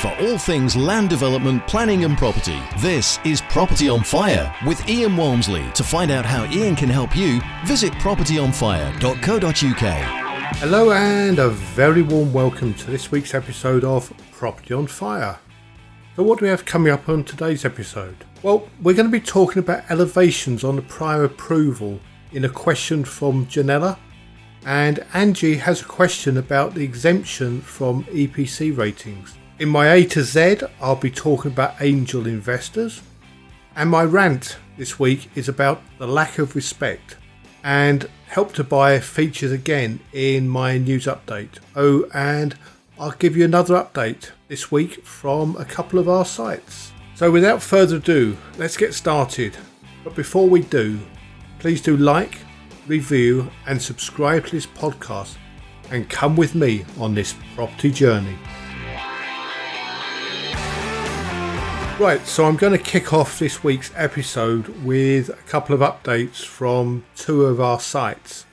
for all things land development, planning, and property. This is Property on Fire with Ian Walmsley. To find out how Ian can help you, visit propertyonfire.co.uk. Hello, and a very warm welcome to this week's episode of Property on Fire. So, what do we have coming up on today's episode? Well, we're going to be talking about elevations on the prior approval in a question from Janella and Angie has a question about the exemption from EPC ratings. In my A to Z, I'll be talking about angel investors, and my rant this week is about the lack of respect. And help to buy features again in my news update. Oh, and I'll give you another update this week from a couple of our sites. So, without further ado, let's get started. But before we do, please do like, review, and subscribe to this podcast and come with me on this property journey. Right, so I'm going to kick off this week's episode with a couple of updates from two of our sites.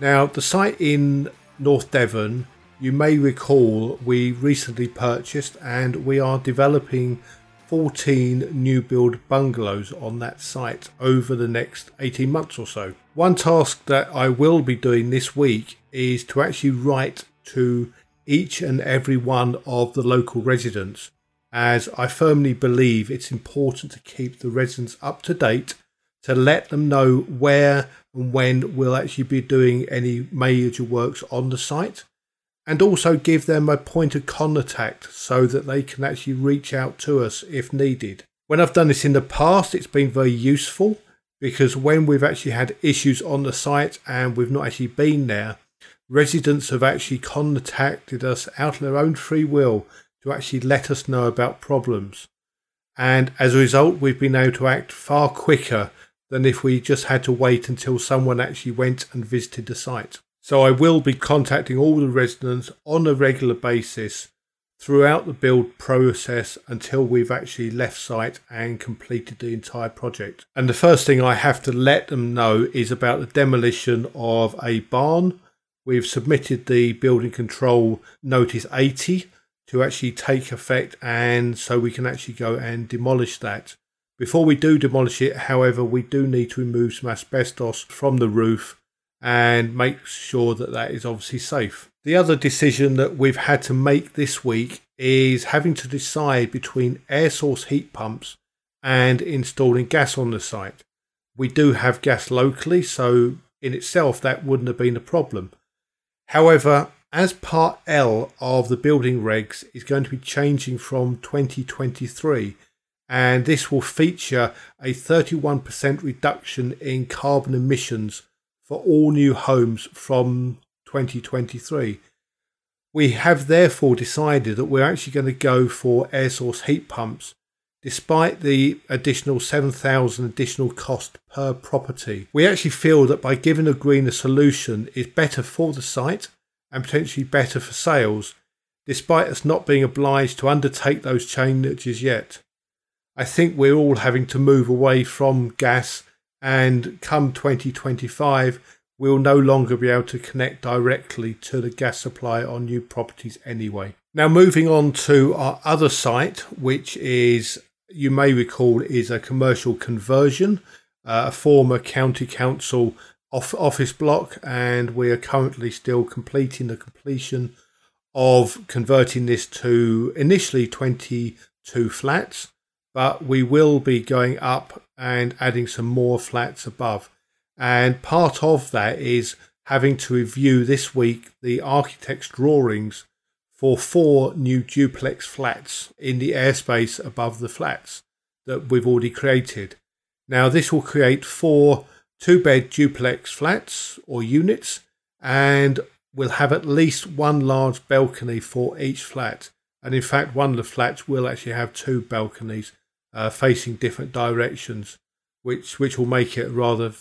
Now, the site in North Devon, you may recall we recently purchased and we are developing 14 new build bungalows on that site over the next 18 months or so. One task that I will be doing this week is to actually write to each and every one of the local residents, as I firmly believe it's important to keep the residents up to date to let them know where and when we'll actually be doing any major works on the site and also give them a point of contact so that they can actually reach out to us if needed. When I've done this in the past, it's been very useful because when we've actually had issues on the site and we've not actually been there, residents have actually contacted us out of their own free will to actually let us know about problems. And as a result, we've been able to act far quicker than if we just had to wait until someone actually went and visited the site. So I will be contacting all the residents on a regular basis throughout the build process until we've actually left site and completed the entire project. And the first thing I have to let them know is about the demolition of a barn. We've submitted the building control notice 80 to actually take effect and so we can actually go and demolish that. Before we do demolish it, however, we do need to remove some asbestos from the roof and make sure that that is obviously safe. The other decision that we've had to make this week is having to decide between air source heat pumps and installing gas on the site. We do have gas locally, so in itself that wouldn't have been a problem. However, as part L of the building regs is going to be changing from 2023, and this will feature a 31% reduction in carbon emissions for all new homes from 2023. We have therefore decided that we're actually going to go for air source heat pumps despite the additional 7,000 additional cost per property. We actually feel that by giving a greener solution is better for the site and potentially better for sales, despite us not being obliged to undertake those changes yet. I think we're all having to move away from gas and come 2025 we'll no longer be able to connect directly to the gas supply on new properties anyway. Now, moving on to our other site, which is, you may recall, is a commercial conversion, uh, a former county council off- office block, and we are currently still completing the completion of converting this to initially 22 flats, but we will be going up and adding some more flats above. And part of that is having to review this week the architect's drawings for four new duplex flats in the airspace above the flats that we've already created. Now, this will create four two bed duplex flats or units, and we'll have at least one large balcony for each flat. And in fact, one of the flats will actually have two balconies uh, facing different directions, which which will make it rather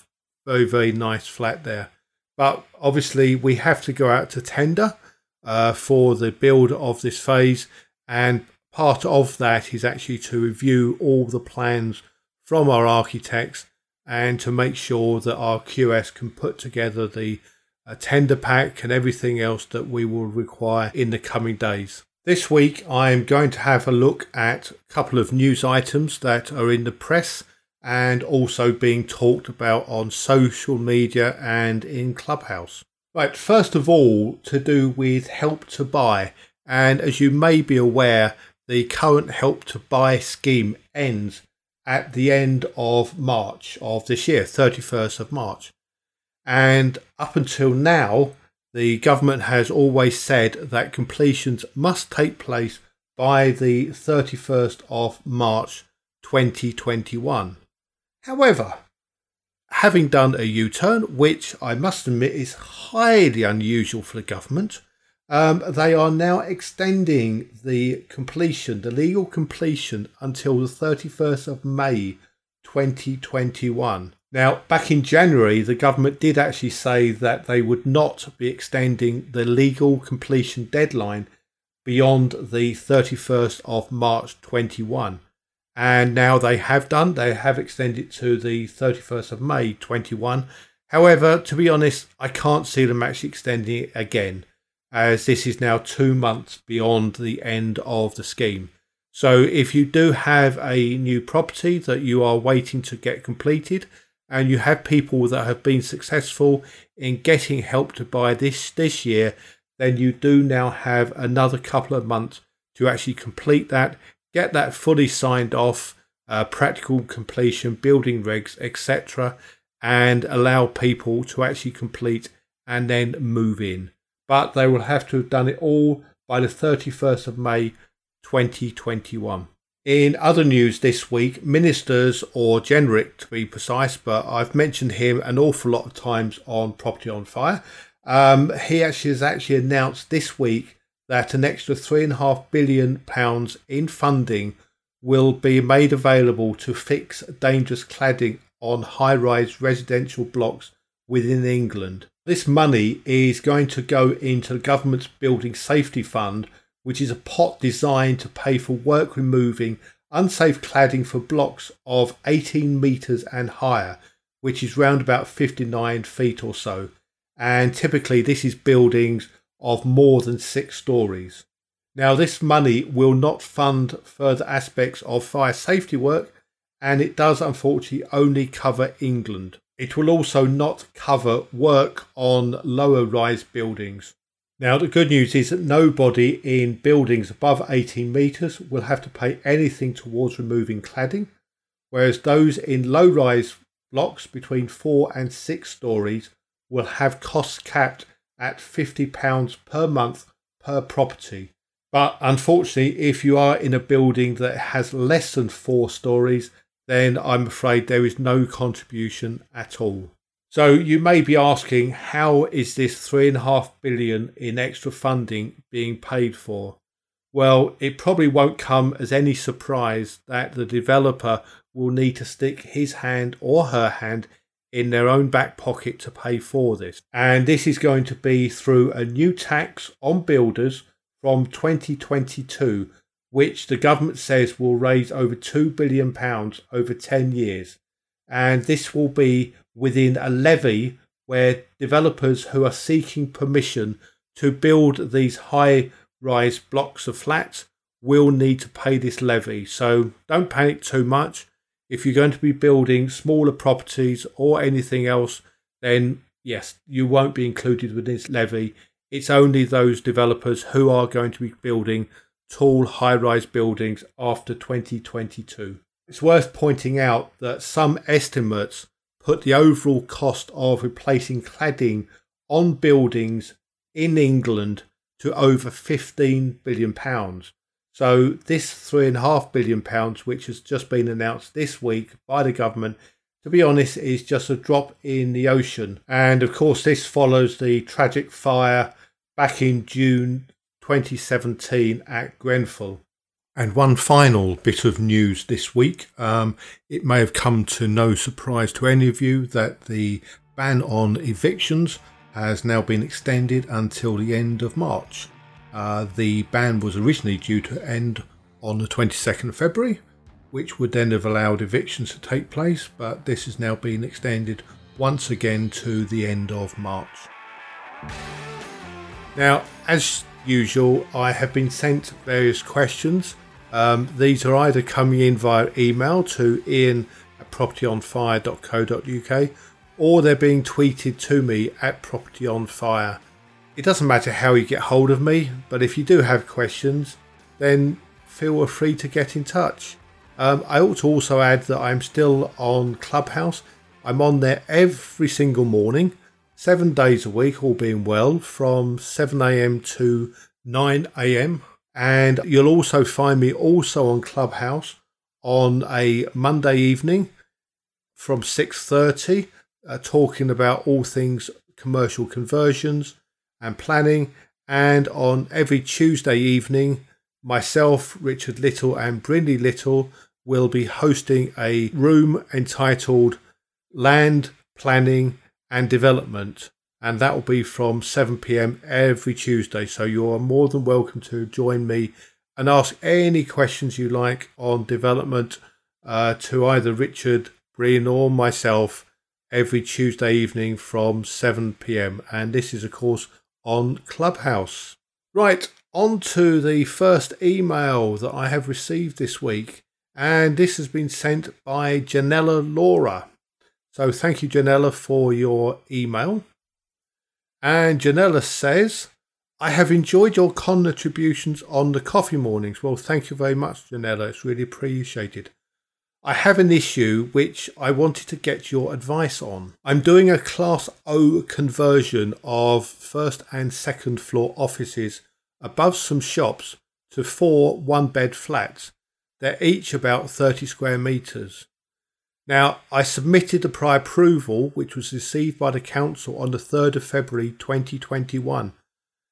very very nice flat there. But obviously, we have to go out to tender uh, for the build of this phase, and part of that is actually to review all the plans from our architects and to make sure that our QS can put together the uh, tender pack and everything else that we will require in the coming days. This week, I'm going to have a look at a couple of news items that are in the press and also being talked about on social media and in Clubhouse. Right, first of all, to do with Help to Buy. And as you may be aware, the current Help to Buy scheme ends at the end of March of this year, 31st of March. And up until now, the government has always said that completions must take place by the 31st of March 2021. However, having done a U turn, which I must admit is highly unusual for the government, um, they are now extending the completion, the legal completion, until the 31st of May 2021. Now, back in January, the government did actually say that they would not be extending the legal completion deadline beyond the 31st of March 21. And now they have done, they have extended to the 31st of May 21. However, to be honest, I can't see them actually extending it again, as this is now two months beyond the end of the scheme. So, if you do have a new property that you are waiting to get completed, and you have people that have been successful in getting help to buy this this year, then you do now have another couple of months to actually complete that, get that fully signed off, uh, practical completion, building regs, etc., and allow people to actually complete and then move in. But they will have to have done it all by the 31st of May 2021. In other news this week, Ministers, or Jenrick to be precise, but I've mentioned him an awful lot of times on Property on Fire. Um, he actually has actually announced this week that an extra three and a half billion pounds in funding will be made available to fix dangerous cladding on high-rise residential blocks within England. This money is going to go into the government's building safety fund which is a pot designed to pay for work removing unsafe cladding for blocks of 18 metres and higher, which is round about 59 feet or so. And typically, this is buildings of more than six stories. Now, this money will not fund further aspects of fire safety work, and it does unfortunately only cover England. It will also not cover work on lower rise buildings. Now, the good news is that nobody in buildings above 18 metres will have to pay anything towards removing cladding, whereas those in low rise blocks between four and six stories will have costs capped at £50 per month per property. But unfortunately, if you are in a building that has less than four stories, then I'm afraid there is no contribution at all. So you may be asking, how is this three and a half billion in extra funding being paid for? Well, it probably won't come as any surprise that the developer will need to stick his hand or her hand in their own back pocket to pay for this. And this is going to be through a new tax on builders from 2022, which the government says will raise over £2 billion over 10 years. And this will be within a levy where developers who are seeking permission to build these high rise blocks of flats will need to pay this levy. So don't panic too much. If you're going to be building smaller properties or anything else, then yes, you won't be included with this levy. It's only those developers who are going to be building tall high rise buildings after 2022. It's worth pointing out that some estimates put the overall cost of replacing cladding on buildings in England to over 15 billion pounds. So this three and a half billion pounds, which has just been announced this week by the government, to be honest, is just a drop in the ocean. And of course, this follows the tragic fire back in June 2017 at Grenfell. And one final bit of news this week. Um, it may have come to no surprise to any of you that the ban on evictions has now been extended until the end of March. Uh, the ban was originally due to end on the 22nd of February, which would then have allowed evictions to take place, but this has now been extended once again to the end of March. Now, as usual, I have been sent various questions. Um, these are either coming in via email to ian at propertyonfire.co.uk or they're being tweeted to me at propertyonfire. It doesn't matter how you get hold of me, but if you do have questions, then feel free to get in touch. Um, I ought to also add that I'm still on Clubhouse. I'm on there every single morning, seven days a week, all being well, from 7am to 9am. And you'll also find me also on Clubhouse on a Monday evening from 6.30, uh, talking about all things commercial conversions and planning. And on every Tuesday evening, myself, Richard Little, and Brindley Little will be hosting a room entitled Land Planning and Development, and that will be from 7 pm every Tuesday. So you are more than welcome to join me and ask any questions you like on development uh, to either Richard, Breen, or myself every Tuesday evening from 7 pm. And this is, of course, on Clubhouse. Right, on to the first email that I have received this week and this has been sent by Janella Laura. So thank you, Janella, for your email. And Janella says, I have enjoyed your contributions on the coffee mornings. Well, thank you very much, Janella. It's really appreciated. I have an issue which I wanted to get your advice on. I'm doing a Class O conversion of first and second floor offices above some shops to four one bed flats they're each about 30 square metres. Now, I submitted the prior approval, which was received by the Council on the 3rd of February 2021.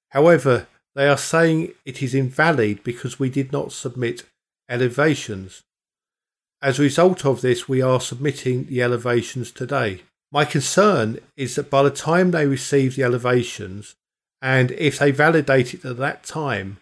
However, they are saying it is invalid because we did not submit elevations. As a result of this, we are submitting the elevations today. My concern is that by the time they receive the elevations, and if they validate it at that time,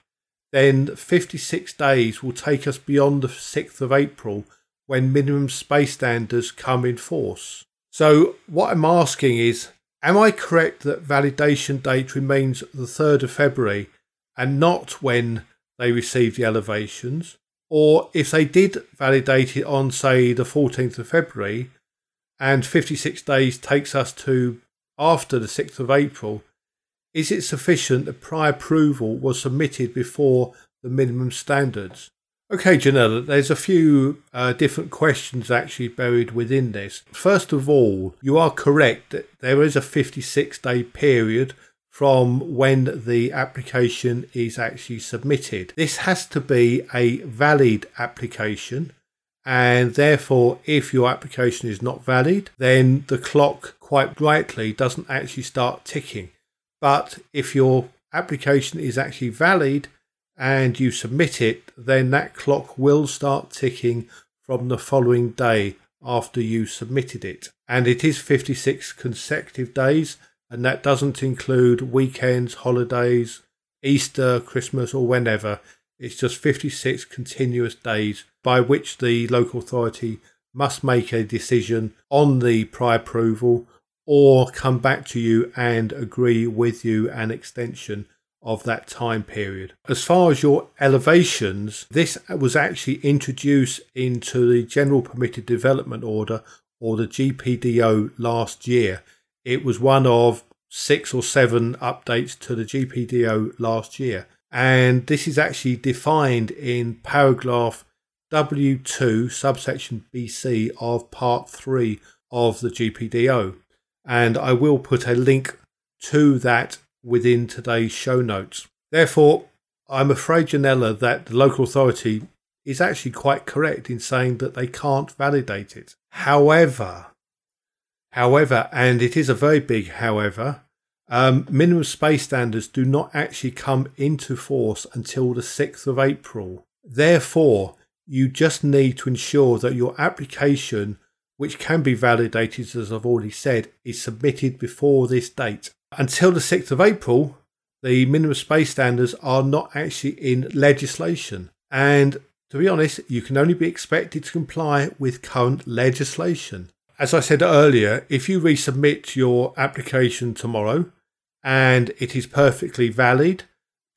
then 56 days will take us beyond the 6th of April when minimum space standards come in force. So, what I'm asking is Am I correct that validation date remains the 3rd of February and not when they receive the elevations? Or if they did validate it on, say, the 14th of February and 56 days takes us to after the 6th of April, is it sufficient that prior approval was submitted before the minimum standards? Okay, Janella, there's a few uh, different questions actually buried within this. First of all, you are correct that there is a 56 day period from when the application is actually submitted. This has to be a valid application, and therefore, if your application is not valid, then the clock quite rightly doesn't actually start ticking. But if your application is actually valid and you submit it, then that clock will start ticking from the following day after you submitted it. And it is 56 consecutive days, and that doesn't include weekends, holidays, Easter, Christmas, or whenever. It's just 56 continuous days by which the local authority must make a decision on the prior approval or come back to you and agree with you an extension of that time period. As far as your elevations, this was actually introduced into the General Permitted Development Order or the GPDO last year. It was one of six or seven updates to the GPDO last year. And this is actually defined in paragraph W2, subsection BC of part 3 of the GPDO and I will put a link to that within today's show notes. Therefore, I'm afraid, Janella, that the local authority is actually quite correct in saying that they can't validate it. However, however, and it is a very big however, um, minimum space standards do not actually come into force until the 6th of April. Therefore, you just need to ensure that your application which can be validated, as I've already said, is submitted before this date. Until the 6th of April, the minimum space standards are not actually in legislation. And to be honest, you can only be expected to comply with current legislation. As I said earlier, if you resubmit your application tomorrow and it is perfectly valid,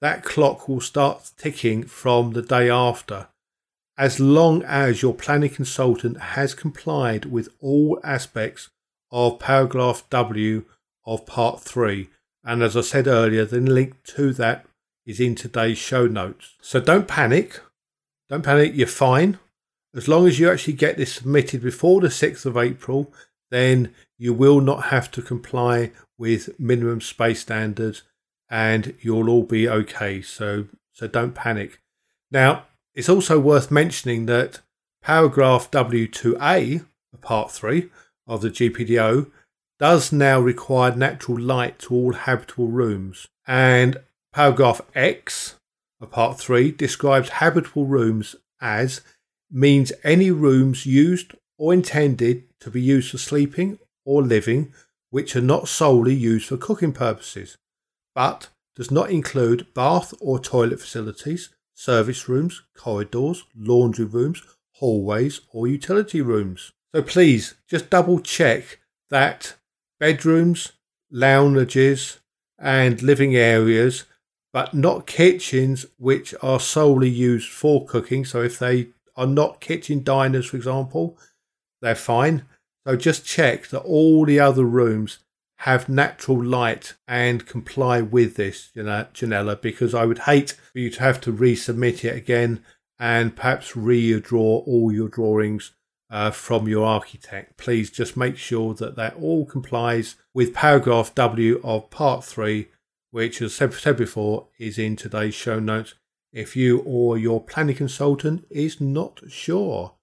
that clock will start ticking from the day after, as long as your planning consultant has complied with all aspects of paragraph W of part 3. And as I said earlier, the link to that is in today's show notes. So don't panic. Don't panic, you're fine. As long as you actually get this submitted before the 6th of April, then you will not have to comply with minimum space standards and you'll all be okay. So so don't panic. Now, it's also worth mentioning that paragraph W2A, part 3 of the GPDO, does now require natural light to all habitable rooms. And paragraph X of part 3 describes habitable rooms as means any rooms used or intended to be used for sleeping or living which are not solely used for cooking purposes, but does not include bath or toilet facilities, service rooms, corridors, laundry rooms, hallways, or utility rooms. So please just double check that bedrooms, lounges, and living areas, but not kitchens which are solely used for cooking. So if they are not kitchen diners, for example, they're fine. So just check that all the other rooms have natural light and comply with this, you know, Janella, because I would hate for you to have to resubmit it again and perhaps redraw all your drawings uh, from your architect. Please just make sure that that all complies with paragraph W of part three, which, as I said before, is in today's show notes. If you or your planning consultant is not sure.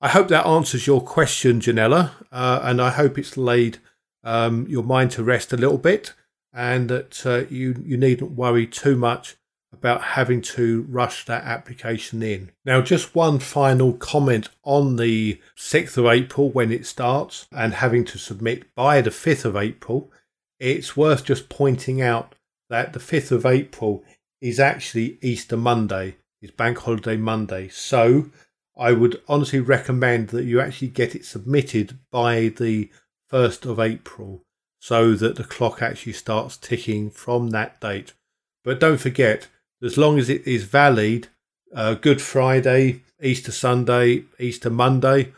I hope that answers your question, Janella, uh, and I hope it's laid um, your mind to rest a little bit and that uh, you, you needn't worry too much about having to rush that application in. Now, just one final comment on the 6th of April when it starts and having to submit by the 5th of April. It's worth just pointing out that the 5th of April is actually Easter Monday, it's Bank Holiday Monday. So I would honestly recommend that you actually get it submitted by the 1st of April so that the clock actually starts ticking from that date. But don't forget, as long as it is valid, uh, Good Friday, Easter Sunday, Easter Monday,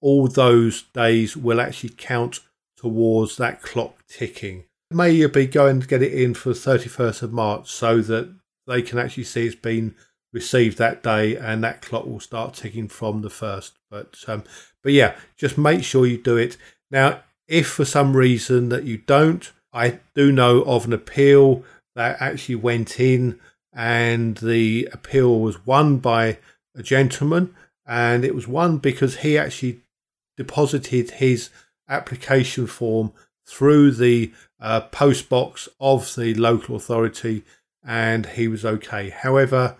all those days will actually count towards that clock ticking. May you be going to get it in for the 31st of March so that they can actually see it's been received that day and that clock will start ticking from the first. But um, but yeah, just make sure you do it. Now, if for some reason that you don't, I do know of an appeal that actually went in and the appeal was won by a gentleman and it was won because he actually deposited his application form through the uh, post box of the local authority and he was okay. However,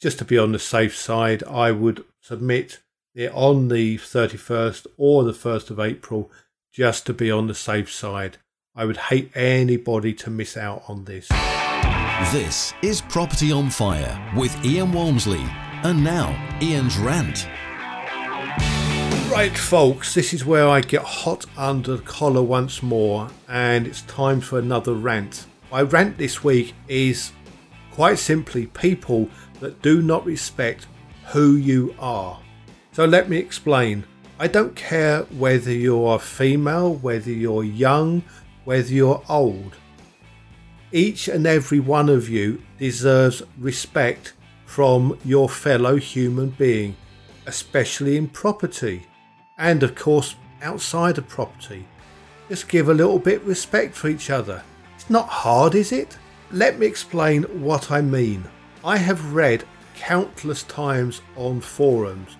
just to be on the safe side, I would submit it on the 31st or the 1st of April just to be on the safe side. I would hate anybody to miss out on this. This is Property on Fire with Ian Walmsley. And now, Ian's rant. Right, folks, this is where I get hot under the collar once more, and it's time for another rant. My rant this week is quite simply people that do not respect who you are. So let me explain. I don't care whether you're female, whether you're young, whether you're old. Each and every one of you deserves respect from your fellow human being, especially in property, and of course outside of property. Just give a little bit respect for each other. It's not hard, is it? Let me explain what I mean. I have read countless times on forums,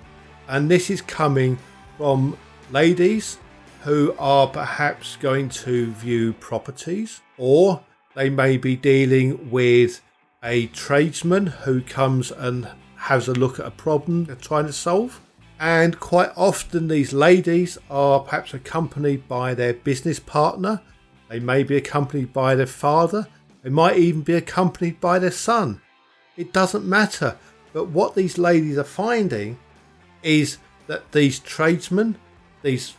and this is coming from ladies who are perhaps going to view properties or they may be dealing with a tradesman who comes and has a look at a problem they're trying to solve. And quite often, these ladies are perhaps accompanied by their business partner. They may be accompanied by their father. They might even be accompanied by their son. It doesn't matter. But what these ladies are finding is that these tradesmen, these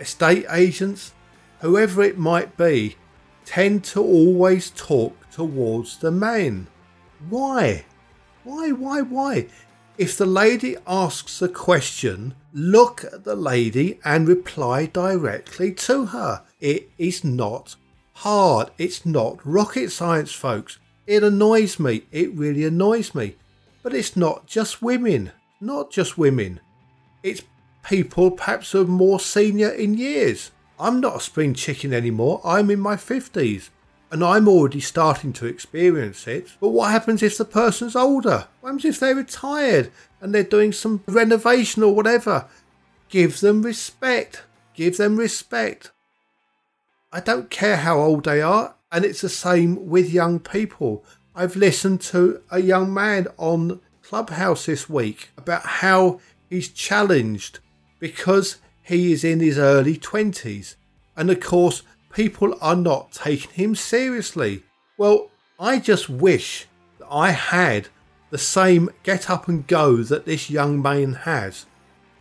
estate agents, whoever it might be, tend to always talk towards the man. Why? Why, why, why? If the lady asks a question, look at the lady and reply directly to her. It is not hard. It's not rocket science, folks. It annoys me. It really annoys me. But it's not just women. Not just women. It's people perhaps who are more senior in years. I'm not a spring chicken anymore. I'm in my 50s and I'm already starting to experience it. But what happens if the person's older? What happens if they're retired and they're doing some renovation or whatever? Give them respect. Give them respect. I don't care how old they are, and it's the same with young people. I've listened to a young man on Clubhouse this week about how he's challenged because he is in his early 20s. And of course, people are not taking him seriously. Well, I just wish that I had the same get up and go that this young man has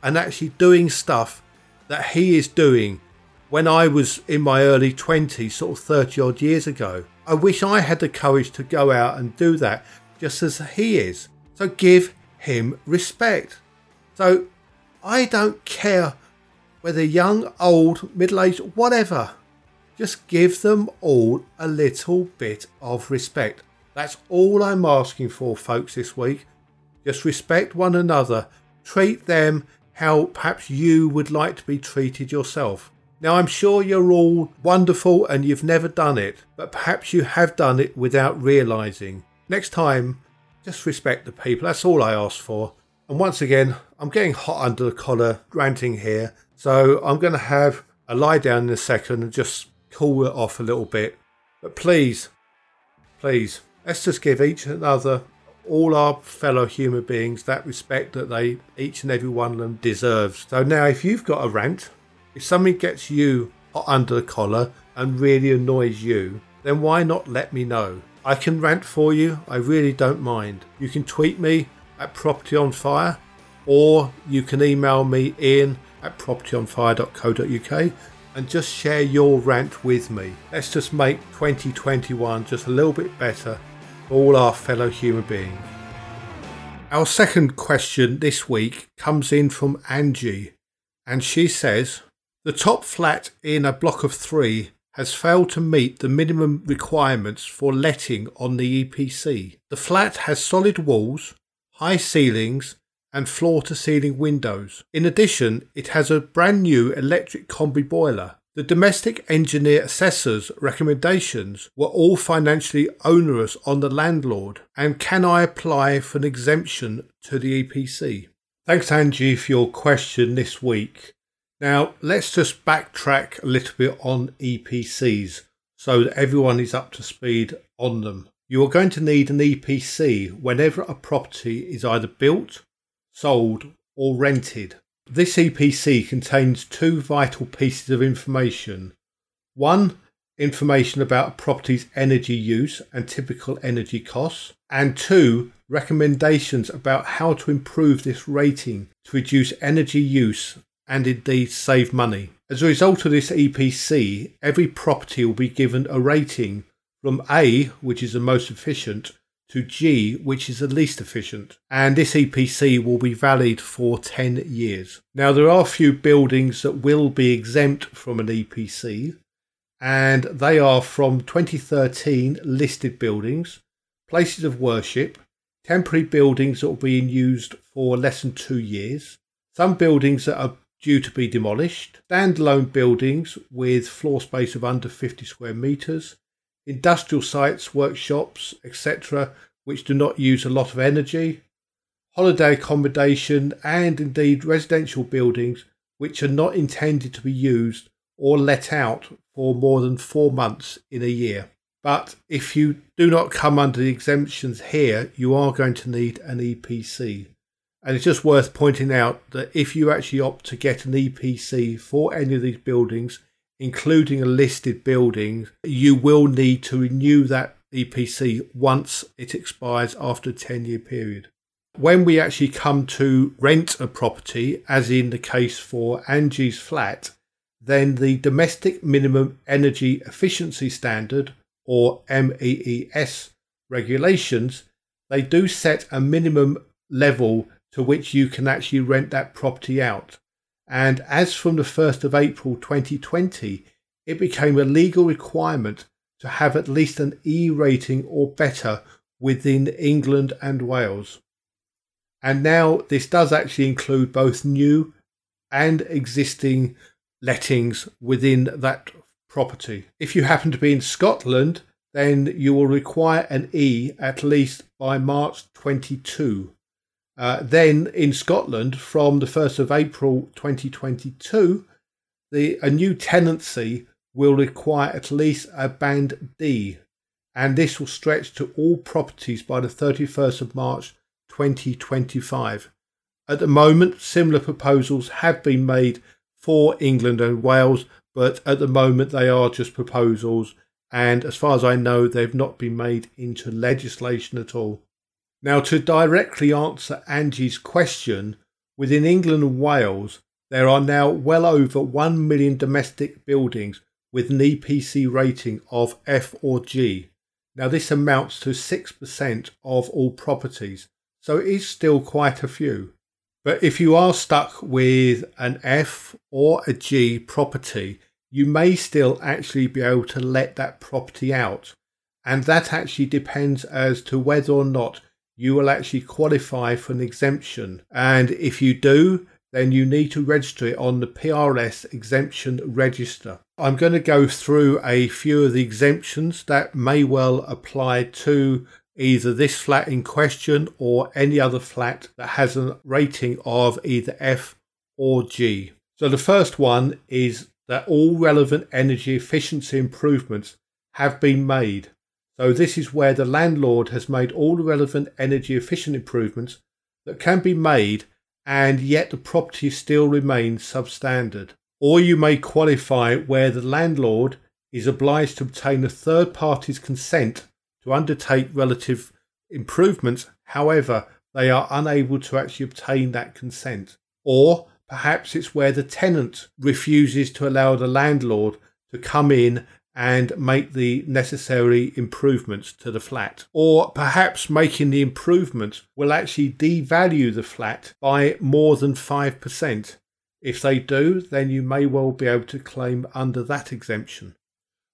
and actually doing stuff that he is doing when I was in my early 20s, sort of 30 odd years ago. I wish I had the courage to go out and do that just as he is. So give him respect. So I don't care whether young, old, middle aged, whatever. Just give them all a little bit of respect. That's all I'm asking for, folks, this week. Just respect one another. Treat them how perhaps you would like to be treated yourself. Now, I'm sure you're all wonderful and you've never done it, but perhaps you have done it without realizing. Next time, just respect the people. That's all I ask for. And once again, I'm getting hot under the collar ranting here, so I'm going to have a lie down in a second and just cool it off a little bit. But please, please, let's just give each another, all our fellow human beings, that respect that they, each and every one of them, deserves. So now, if you've got a rant, if something gets you hot under the collar and really annoys you, then why not let me know? I can rant for you, I really don't mind. You can tweet me at Property on Fire, or you can email me in at propertyonfire.co.uk and just share your rant with me. Let's just make 2021 just a little bit better for all our fellow human beings. Our second question this week comes in from Angie, and she says The top flat in a block of three has failed to meet the minimum requirements for letting on the EPC. The flat has solid walls, high ceilings, and floor to ceiling windows. In addition, it has a brand new electric combi boiler. The domestic energy assessor's recommendations were all financially onerous on the landlord. And can I apply for an exemption to the EPC? Thanks, Angie, for your question this week. Now, let's just backtrack a little bit on EPCs so that everyone is up to speed on them. You are going to need an EPC whenever a property is either built sold, or rented. This EPC contains two vital pieces of information. One, information about a property's energy use and typical energy costs, and two, recommendations about how to improve this rating to reduce energy use and indeed save money. As a result of this EPC, every property will be given a rating from A, which is the most efficient, to G, which is the least efficient. And this EPC will be valid for 10 years. Now, there are a few buildings that will be exempt from an EPC, and they are from 2013 listed buildings, places of worship, temporary buildings that will be in used for less than two years, some buildings that are due to be demolished, standalone buildings with floor space of under 50 square metres, industrial sites, workshops, etc., which do not use a lot of energy, holiday accommodation, and indeed residential buildings which are not intended to be used or let out for more than four months in a year. But if you do not come under the exemptions here, you are going to need an EPC. And it's just worth pointing out that if you actually opt to get an EPC for any of these buildings, including a listed building, you will need to renew that EPC once it expires after a 10 year period. When we actually come to rent a property, as in the case for Angie's flat, then the Domestic Minimum Energy Efficiency Standard, or MEES regulations, they do set a minimum level to which you can actually rent that property out. And as from the 1st of April 2020, it became a legal requirement to have at least an E rating or better within England and Wales. And now this does actually include both new and existing lettings within that property. If you happen to be in Scotland, then you will require an E at least by March 22. Uh, then in Scotland, from the 1st of April 2022, the, a new tenancy will require at least a band D, and this will stretch to all properties by the 31st of March 2025. At the moment, similar proposals have been made for England and Wales, but at the moment they are just proposals, and as far as I know, they've not been made into legislation at all. Now, to directly answer Angie's question, within England and Wales, there are now well over 1 million domestic buildings with an EPC rating of F or G. Now, this amounts to 6% of all properties, so it is still quite a few. But if you are stuck with an F or a G property, you may still actually be able to let that property out. And that actually depends as to whether or not you will actually qualify for an exemption. And if you do, then you need to register it on the PRS exemption register. I'm going to go through a few of the exemptions that may well apply to either this flat in question or any other flat that has a rating of either F or G. So the first one is that all relevant energy efficiency improvements have been made. So this is where the landlord has made all the relevant energy efficient improvements that can be made and yet the property still remains substandard. Or you may qualify where the landlord is obliged to obtain a third party's consent to undertake relative improvements, however, they are unable to actually obtain that consent. Or perhaps it's where the tenant refuses to allow the landlord to come in and make the necessary improvements to the flat. Or perhaps making the improvements will actually devalue the flat by more than 5%. If they do, then you may well be able to claim under that exemption.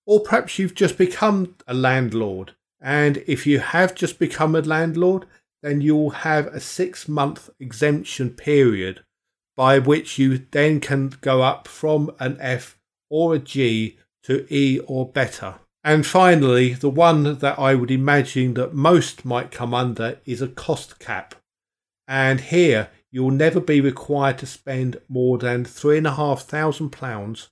Or perhaps you've just become a landlord, and if you have just become a landlord, then you'll have a six month exemption period by which you then can go up from an F or a G to E or better. And finally, the one that I would imagine that most might come under is a cost cap. And here you'll never be required to spend more than £3,500,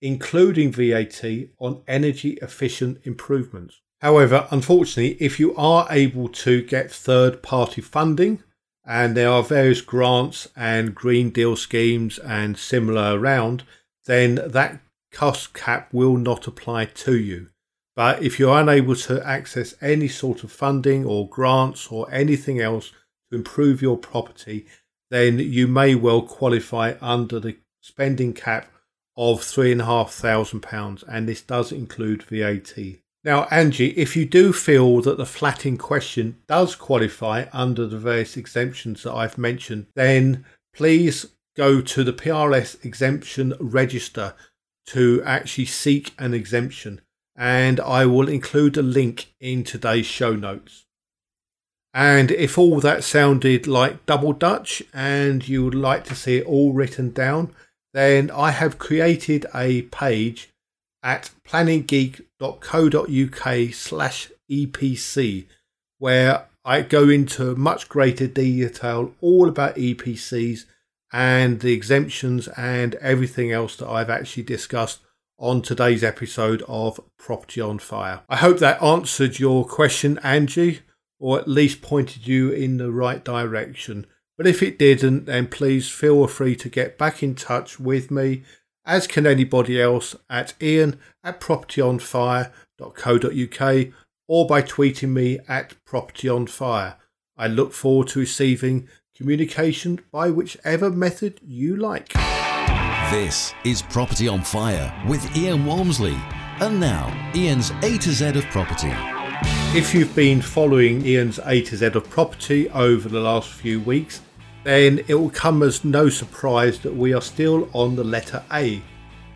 including VAT, on energy efficient improvements. However, unfortunately, if you are able to get third party funding, and there are various grants and Green Deal schemes and similar around, then that cost cap will not apply to you. But if you're unable to access any sort of funding or grants or anything else to improve your property, then you may well qualify under the spending cap of £3,500, and this does include VAT. Now, Angie, if you do feel that the flat in question does qualify under the various exemptions that I've mentioned, then please go to the PRS exemption register to actually seek an exemption, and I will include a link in today's show notes. And if all that sounded like double Dutch and you would like to see it all written down, then I have created a page at planninggeek.co.uk slash EPC where I go into much greater detail all about EPCs and the exemptions and everything else that I've actually discussed on today's episode of Property on Fire. I hope that answered your question, Angie, or at least pointed you in the right direction. But if it didn't, then please feel free to get back in touch with me, as can anybody else, at ian at propertyonfire.co.uk or by tweeting me at propertyonfire. I look forward to receiving communication by whichever method you like. This is Property on Fire with Ian Walmsley. And now, Ian's A to Z of property. If you've been following Ian's A to Z of property over the last few weeks, then it will come as no surprise that we are still on the letter A.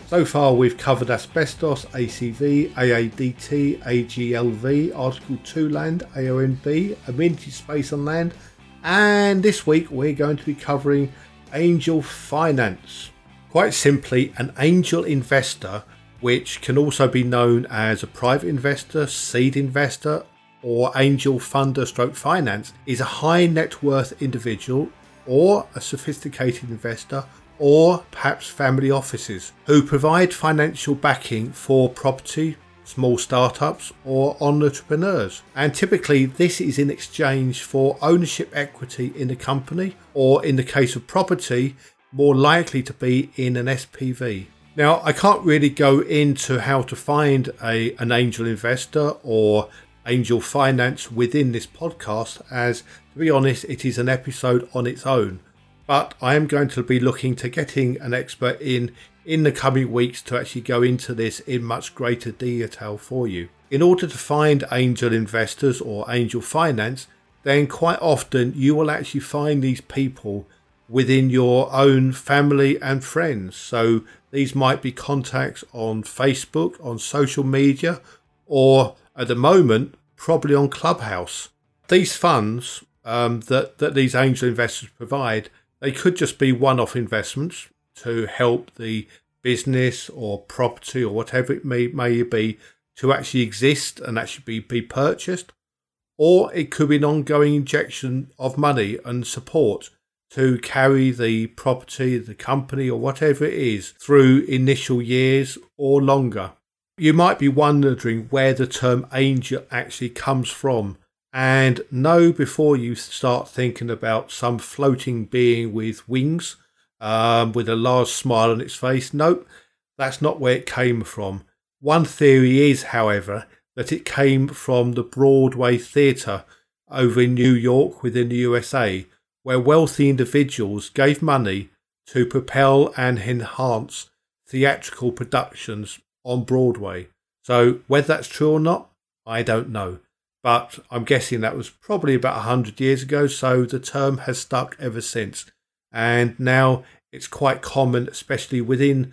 So far, we've covered asbestos, ACV, AADT, AGLV, Article 2 land, AONB, amenity space on land, and this week we're going to be covering angel finance. Quite simply, an angel investor, which can also be known as a private investor, seed investor, or angel funder stroke finance, is a high net worth individual or a sophisticated investor or perhaps family offices who provide financial backing for property, small startups, or entrepreneurs. And typically, this is in exchange for ownership equity in the company, or in the case of property, more likely to be in an SPV. Now, I can't really go into how to find a, an angel investor or angel finance within this podcast, as to be honest, it is an episode on its own. But I am going to be looking to getting an expert in in the coming weeks to actually go into this in much greater detail for you. In order to find angel investors or angel finance, then quite often you will actually find these people within your own family and friends. So these might be contacts on Facebook, on social media, or at the moment, probably on Clubhouse. These funds um, that, that these angel investors provide they could just be one off investments to help the business or property or whatever it may, may be to actually exist and actually be, be purchased. Or it could be an ongoing injection of money and support to carry the property, the company, or whatever it is through initial years or longer. You might be wondering where the term angel actually comes from and know before you start thinking about some floating being with wings um, with a large smile on its face. Nope, that's not where it came from. One theory is, however, that it came from the Broadway Theatre over in New York within the USA, where wealthy individuals gave money to propel and enhance theatrical productions on Broadway. So, whether that's true or not, I don't know but I'm guessing that was probably about 100 years ago, so the term has stuck ever since. And now it's quite common, especially within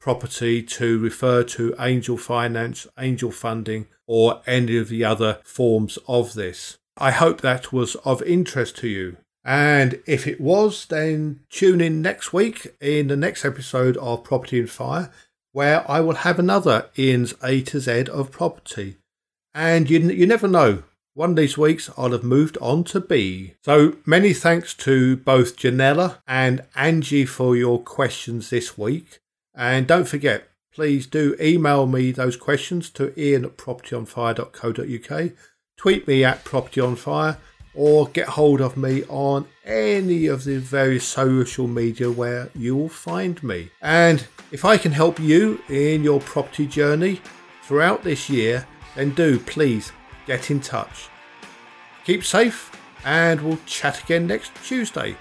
property, to refer to angel finance, angel funding, or any of the other forms of this. I hope that was of interest to you. And if it was, then tune in next week in the next episode of Property on Fire, where I will have another Ian's A to Z of property. And you, you never know. One of these weeks, I'll have moved on to B. So many thanks to both Janella and Angie for your questions this week. And don't forget, please do email me those questions to ian at propertyonfire.co.uk, tweet me at propertyonfire, or get hold of me on any of the various social media where you will find me. And if I can help you in your property journey throughout this year, then do please get in touch. Keep safe, and we'll chat again next Tuesday.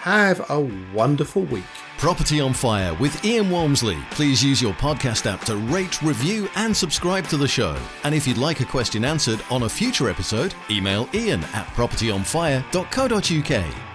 Have a wonderful week. Property on Fire with Ian Walmsley. Please use your podcast app to rate, review, and subscribe to the show. And if you'd like a question answered on a future episode, email ian at propertyonfire.co.uk.